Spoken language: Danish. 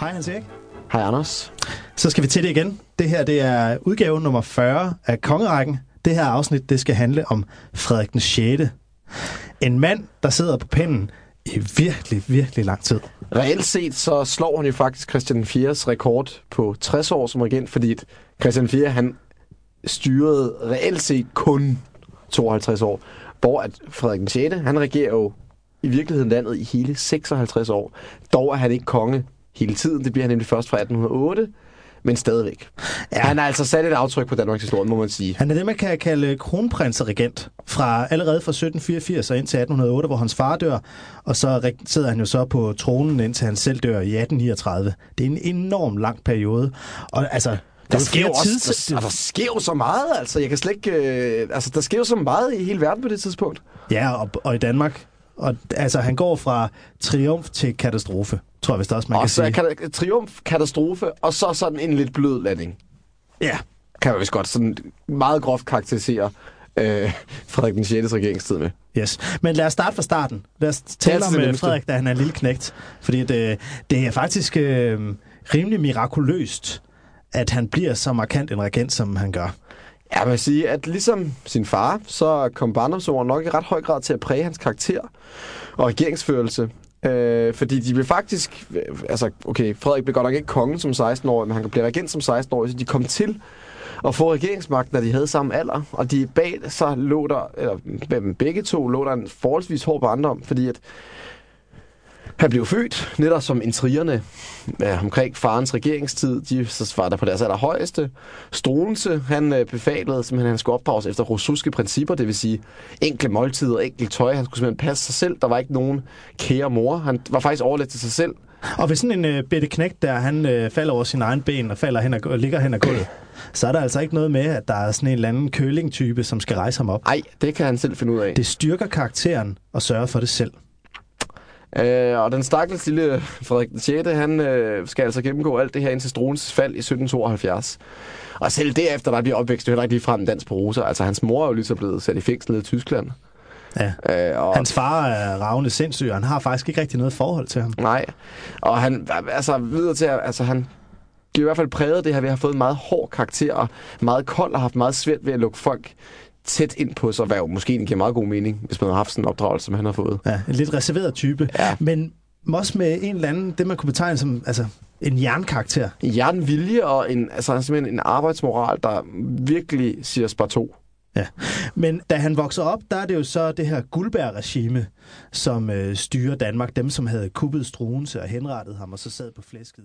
Hej Hans Erik. Hej Anders. Så skal vi til det igen. Det her det er udgave nummer 40 af Kongerækken. Det her afsnit det skal handle om Frederik den 6. En mand, der sidder på pinden i virkelig, virkelig lang tid. Reelt set så slår han jo faktisk Christian 4's rekord på 60 år som regent, fordi Christian 4 han styrede reelt set kun 52 år, hvor at Frederik den 6. han regerer jo i virkeligheden landet i hele 56 år. Dog er han ikke konge hele tiden. Det bliver han nemlig først fra 1808, men stadigvæk. Ja. Han har altså sat et aftryk på Danmarks historie, må man sige. Han er det, man kan kalde kronprinseregent fra allerede fra 1784 og indtil 1808, hvor hans far dør, og så sidder han jo så på tronen, indtil han selv dør i 1839. Det er en enorm lang periode. Og altså, der sker, jo også, tids... der, der sker jo så meget, altså. Jeg kan slet ikke... Øh, altså, der sker jo så meget i hele verden på det tidspunkt. Ja, og, og i Danmark. Og altså, han går fra triumf til katastrofe, tror jeg vist også, man og kan så sige. Kan, triumf, katastrofe, og så sådan en lidt blød landing. Ja. Kan man vist godt sådan meget groft karakterisere øh, Frederik den 6. regeringstid med. Yes. Men lad os starte fra starten. Lad os tale om øh, Frederik, da han er en lille knægt. Fordi det, det er faktisk øh, rimelig mirakuløst, at han bliver så markant en regent, som han gør. Ja, man vil sige, at ligesom sin far, så kom barndomsåren nok i ret høj grad til at præge hans karakter og regeringsførelse. Øh, fordi de blev faktisk... Øh, altså, okay, Frederik blev godt nok ikke konge som 16-årig, men han blev regent som 16-årig, så de kom til at få regeringsmagten, da de havde samme alder. Og de bag så lå der, eller begge to lå der en forholdsvis hård barndom, fordi at han blev født netop som intrigerne ja, omkring farens regeringstid. De var der på deres allerhøjeste. Struense, han øh, befalede simpelthen, at han skulle opdrages efter roussuske principper, det vil sige enkle måltider, enkelt tøj. Han skulle simpelthen passe sig selv. Der var ikke nogen kære mor. Han var faktisk overladt til sig selv. Og hvis sådan en øh, bitte knægt der, han øh, falder over sin egen ben og falder hen og, og ligger hen ad gulvet, så er der altså ikke noget med, at der er sådan en eller anden køling-type, som skal rejse ham op. Nej, det kan han selv finde ud af. Det styrker karakteren og sørger for det selv. Øh, og den stakkels lille Frederik den 6. han øh, skal altså gennemgå alt det her indtil Struens fald i 1772. Og selv derefter, der bliver opvækst, det er heller ikke ligefrem dans på roser. Altså, hans mor er jo lige så blevet sat i fængsel i Tyskland. Ja. Øh, og... Hans far er ravne sindssyg, og han har faktisk ikke rigtig noget forhold til ham. Nej, og han, altså videre til, altså han, det er i hvert fald præget det her, vi har fået en meget hård karakter, og meget kold, og haft meget svært ved at lukke folk tæt ind på sig, hvad jo måske giver meget god mening, hvis man har haft sådan en opdragelse, som han har fået. Ja, en lidt reserveret type. Ja. Men også med en eller anden, det man kunne betegne som altså, en jernkarakter. En jernvilje og en, altså, simpelthen en arbejdsmoral, der virkelig siger spar to. Ja, men da han vokser op, der er det jo så det her Guldberg-regime, som øh, styrer Danmark. Dem, som havde kuppet Struense og henrettet ham, og så sad på flæsket.